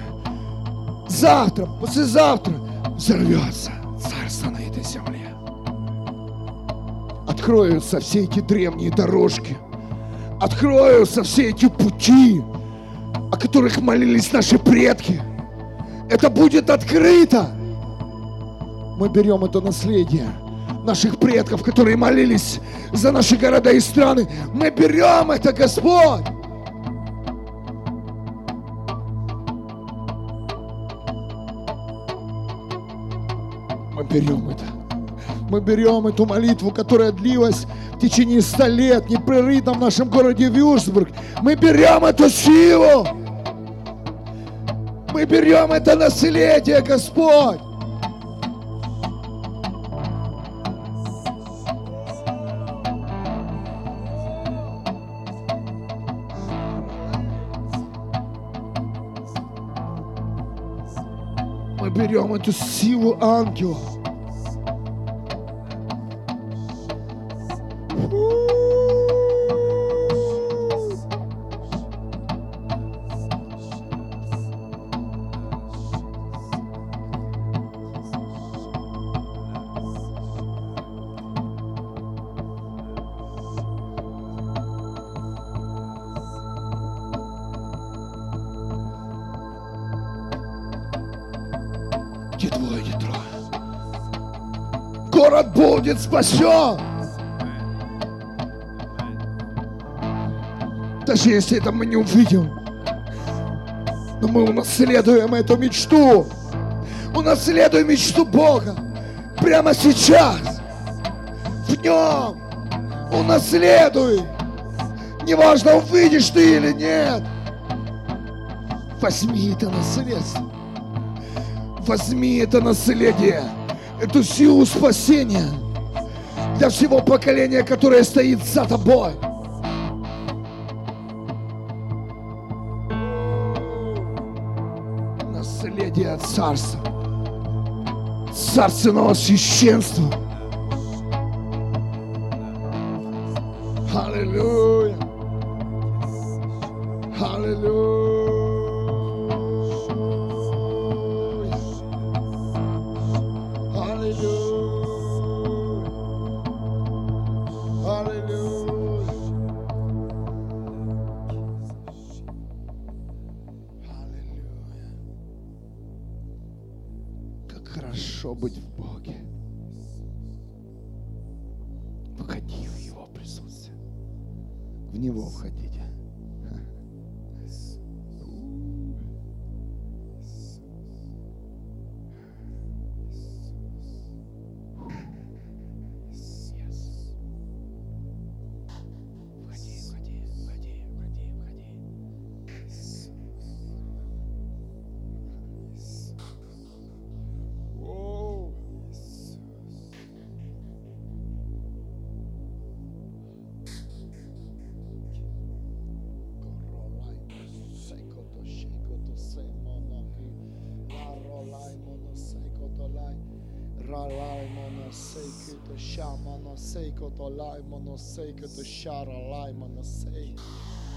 Завтра, послезавтра взорвется царство на этой земле. Откроются все эти древние дорожки. Откроются все эти пути, о которых молились наши предки. Это будет открыто. Мы берем это наследие наших предков, которые молились за наши города и страны. Мы берем это, Господь. Берем это. Мы берем эту молитву, которая длилась в течение ста лет, непрерывно в нашем городе Вюрсбург. Мы берем эту силу. Мы берем это наследие, Господь. Мы берем эту силу ангелов. Будет спасен. Даже если это мы не увидим. Но мы унаследуем эту мечту. Унаследуем мечту Бога. Прямо сейчас. В нем. Унаследуй. Неважно, увидишь ты или нет. Возьми это наследство. Возьми это наследие, эту силу спасения для всего поколения, которое стоит за тобой. Наследие царства, царственного священства.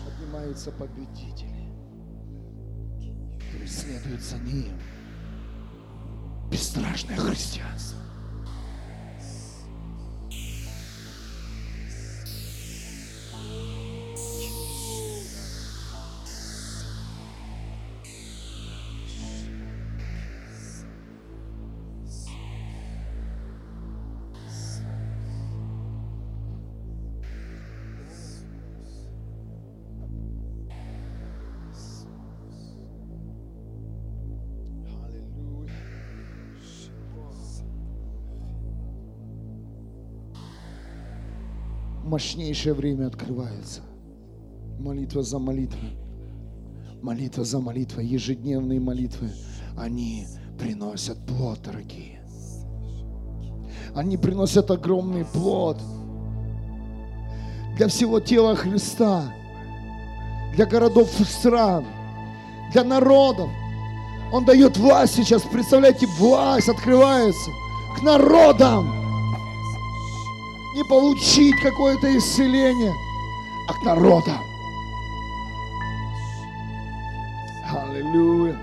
Поднимаются победители. Преследуют за ним бесстрашное христианство. Мощнейшее время открывается. Молитва за молитвой. Молитва за молитвой, ежедневные молитвы, они приносят плод, дорогие. Они приносят огромный плод для всего тела Христа, для городов и стран, для народов. Он дает власть сейчас, представляете, власть открывается к народам. Не получить какое-то исцеление, а к народам. Аллилуйя.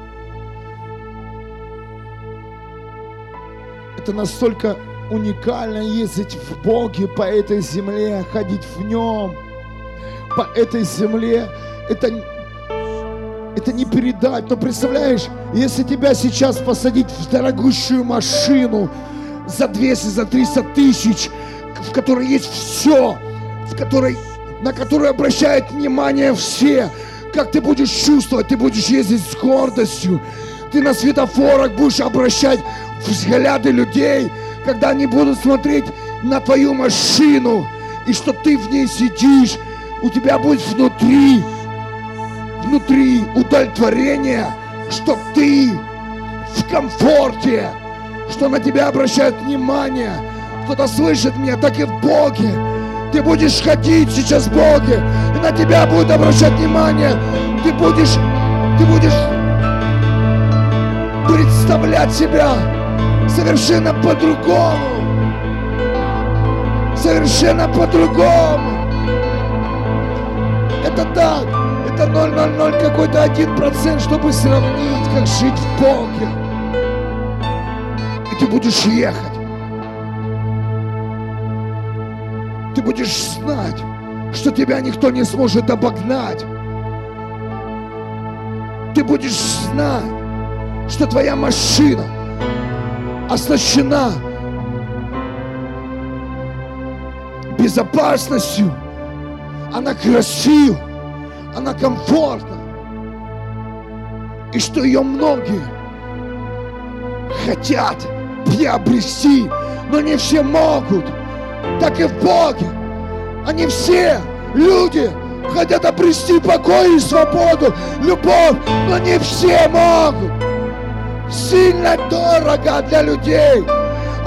Это настолько уникально ездить в Боге по этой земле, ходить в Нем, по этой земле. Это, это не передать. Но представляешь, если тебя сейчас посадить в дорогущую машину за 200, за 300 тысяч, в которой есть все, в которой, на которую обращают внимание все, как ты будешь чувствовать, ты будешь ездить с гордостью, ты на светофорах будешь обращать взгляды людей, когда они будут смотреть на твою машину, и что ты в ней сидишь, у тебя будет внутри, внутри удовлетворение, что ты в комфорте, что на тебя обращают внимание. Кто-то слышит меня, так и в Боге. Ты будешь ходить сейчас в Боге, и на тебя будет обращать внимание. Ты будешь, ты будешь представлять себя совершенно по-другому. Совершенно по-другому. Это так. Это 0,00 какой-то один процент, чтобы сравнить, как жить в Боге. И ты будешь ехать. Ты будешь знать, что тебя никто не сможет обогнать. Ты будешь знать, что твоя машина оснащена безопасностью. Она красива, она комфортна. И что ее многие хотят приобрести, но не все могут. Так и в Боге. Они все, люди, хотят обрести покой и свободу, любовь, но не все могут. Сильно дорого для людей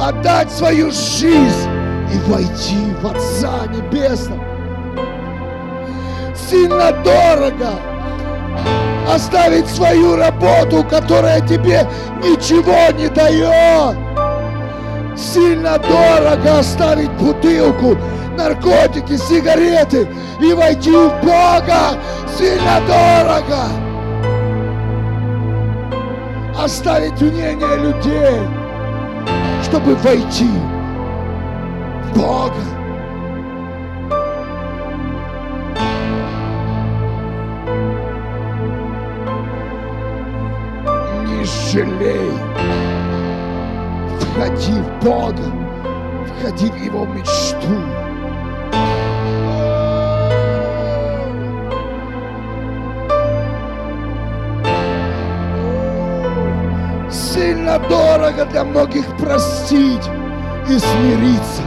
отдать свою жизнь и войти в Отца Небесного. Сильно дорого оставить свою работу, которая тебе ничего не дает. Сильно дорого оставить бутылку, наркотики, сигареты и войти в Бога. Сильно дорого оставить мнение людей, чтобы войти в Бога. Не жалей Входи в Бога, входи в Его мечту. Сильно дорого для многих простить и смириться.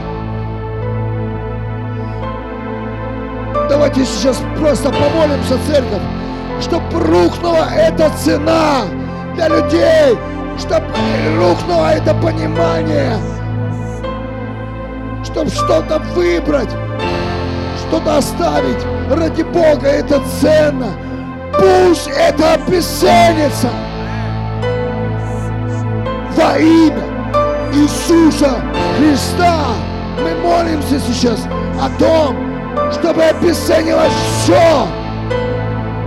Давайте сейчас просто помолимся, церковь, чтобы рухнула эта цена для людей, чтобы рухнуло это понимание, чтобы что-то выбрать, что-то оставить. Ради Бога это ценно. Пусть это обесценится во имя Иисуса Христа. Мы молимся сейчас о том, чтобы обесценилось все,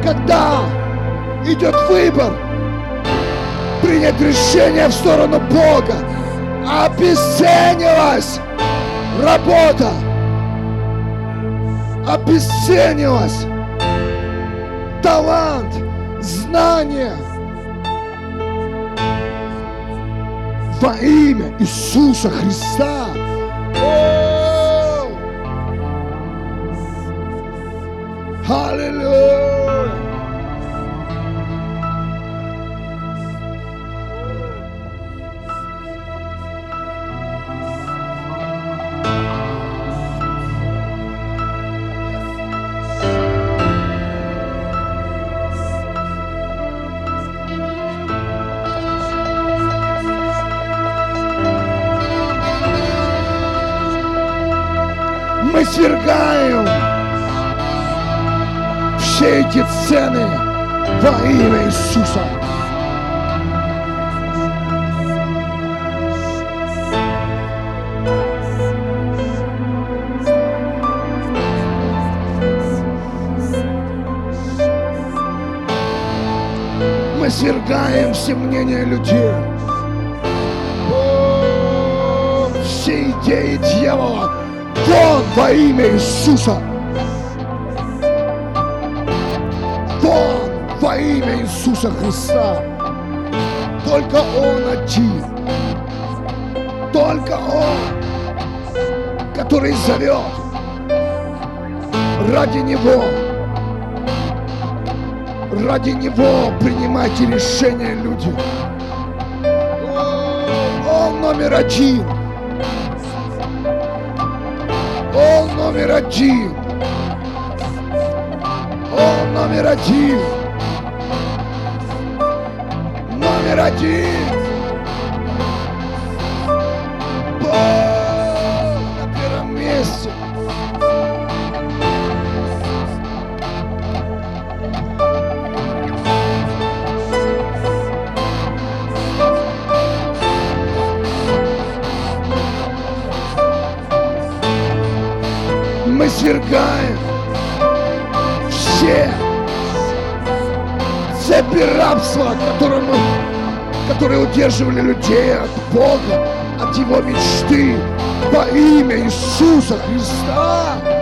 когда идет выбор принять решение в сторону Бога. Обесценилась работа. Обесценилась талант, знание. Во имя Иисуса Христа. Аллилуйя! Эти цены во имя Иисуса. Мы свергаем все мнения людей. Все идеи дьявола вон во имя Иисуса. Во имя Иисуса Христа. Только Он один. Только Он, который зовет ради Него. Ради Него принимайте решения, люди. Он номер один. Он номер один. Он номер один. Номер один. Бог на первом месте. Мы свергаем все цепи рабства, которые, мы, которые удерживали людей от Бога, от Его мечты во имя Иисуса Христа.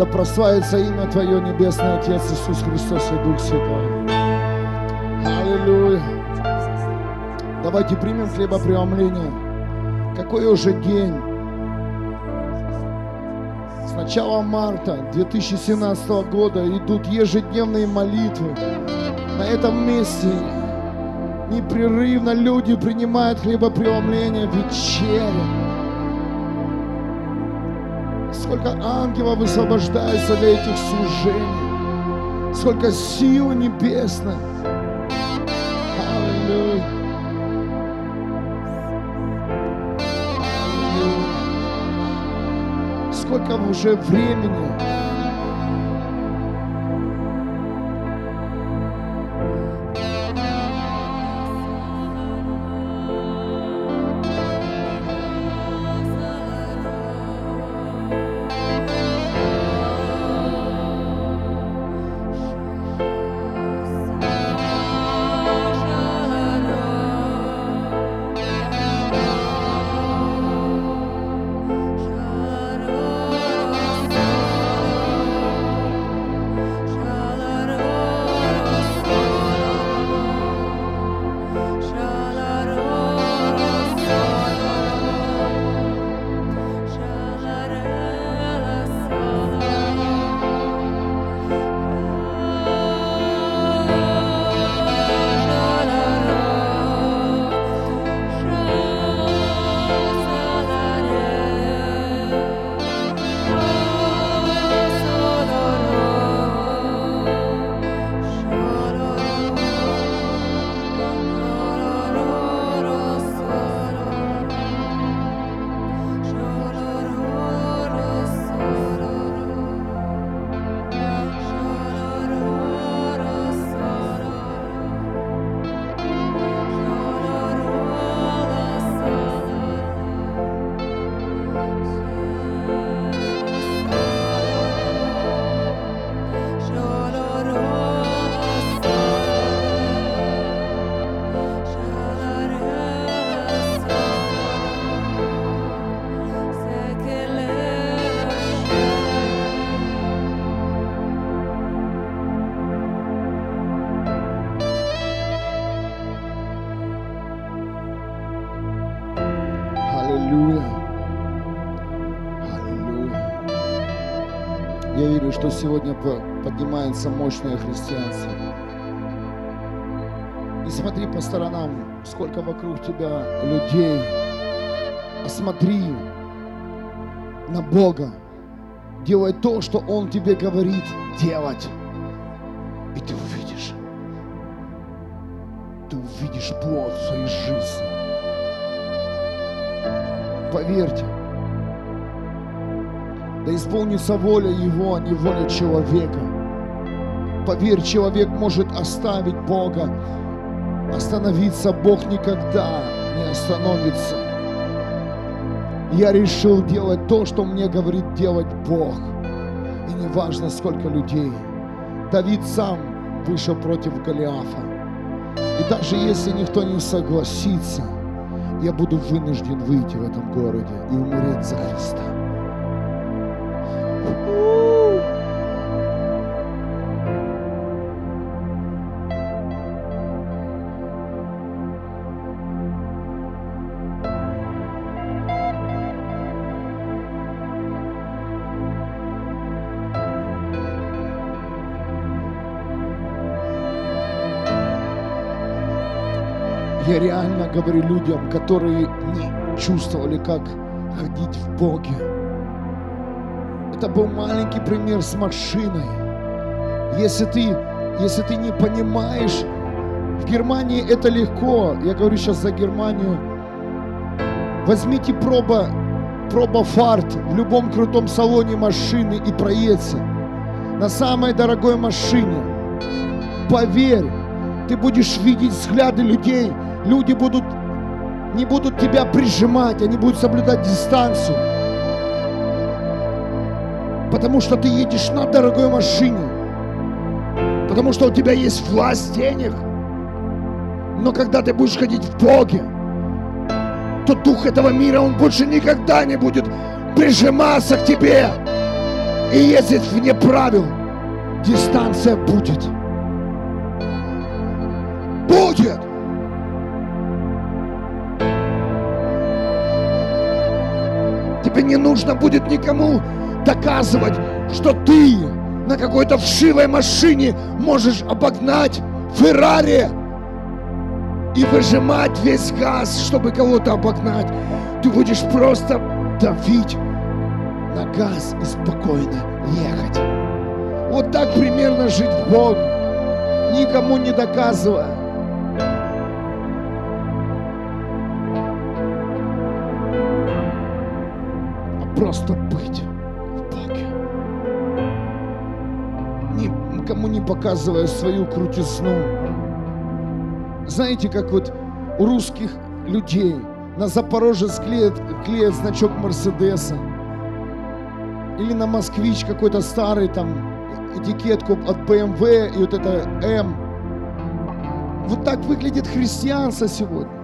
Да прославится имя Твое, Небесный Отец Иисус Христос и Дух Святой. Аллилуйя. Давайте примем хлебопреломление. Какой уже день? С начала марта 2017 года идут ежедневные молитвы. На этом месте непрерывно люди принимают хлебопреломление, вечеря. Сколько ангелов высвобождается для этих служений. Сколько силы небесной. Аллилуйя. Аллилуйя. Сколько уже времени сегодня по- поднимается мощное христианство. Не смотри по сторонам, сколько вокруг тебя людей. А смотри на Бога. Делай то, что Он тебе говорит делать. И ты увидишь. Ты увидишь плод своей жизни. Поверьте, да исполнится воля Его, а не воля человека. Поверь, человек может оставить Бога, остановиться, Бог никогда не остановится. Я решил делать то, что мне говорит делать Бог. И не важно, сколько людей. Давид сам вышел против Голиафа. И даже если никто не согласится, я буду вынужден выйти в этом городе и умереть за Христа. Говорю людям, которые не чувствовали, как ходить в Боге. Это был маленький пример с машиной. Если ты, если ты не понимаешь, в Германии это легко. Я говорю сейчас за Германию. Возьмите проба, проба фарт в любом крутом салоне машины и проедься. На самой дорогой машине. Поверь, ты будешь видеть взгляды людей. Люди будут, не будут тебя прижимать, они будут соблюдать дистанцию. Потому что ты едешь на дорогой машине. Потому что у тебя есть власть денег. Но когда ты будешь ходить в Боге, то дух этого мира, он больше никогда не будет прижиматься к тебе и ездить вне правил. Дистанция будет. Не нужно будет никому доказывать, что ты на какой-то вшивой машине можешь обогнать Феррари и выжимать весь газ, чтобы кого-то обогнать. Ты будешь просто давить на газ и спокойно ехать. Вот так примерно жить в Богу, никому не доказывая. Просто быть в Боге. Никому не показывая свою крутизну. Знаете, как вот у русских людей на Запорожец клеят, клеят значок Мерседеса. Или на Москвич какой-то старый там этикетку от BMW и вот это М. Вот так выглядит христианство сегодня.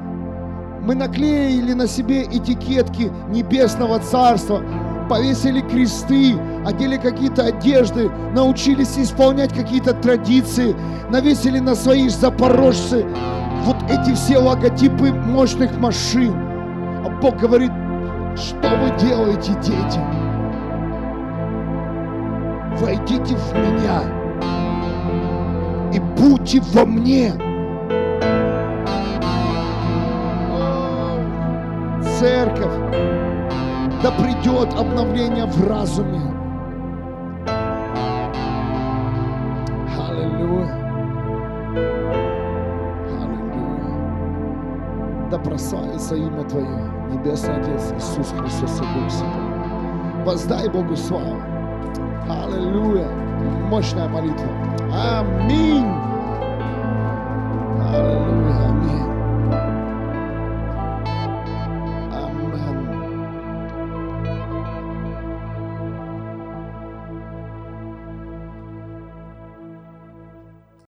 Мы наклеили на себе этикетки небесного царства, повесили кресты, одели какие-то одежды, научились исполнять какие-то традиции, навесили на свои запорожцы вот эти все логотипы мощных машин. А Бог говорит, что вы делаете, дети? Войдите в меня и будьте во мне. церковь, да придет обновление в разуме. Аллилуйя. Аллилуйя. Да прославится имя Твое, Небесный Отец Иисус Христос и Бог Святой. Воздай Богу славу. Аллилуйя. Мощная молитва. Аминь. Аллилуйя. Аминь.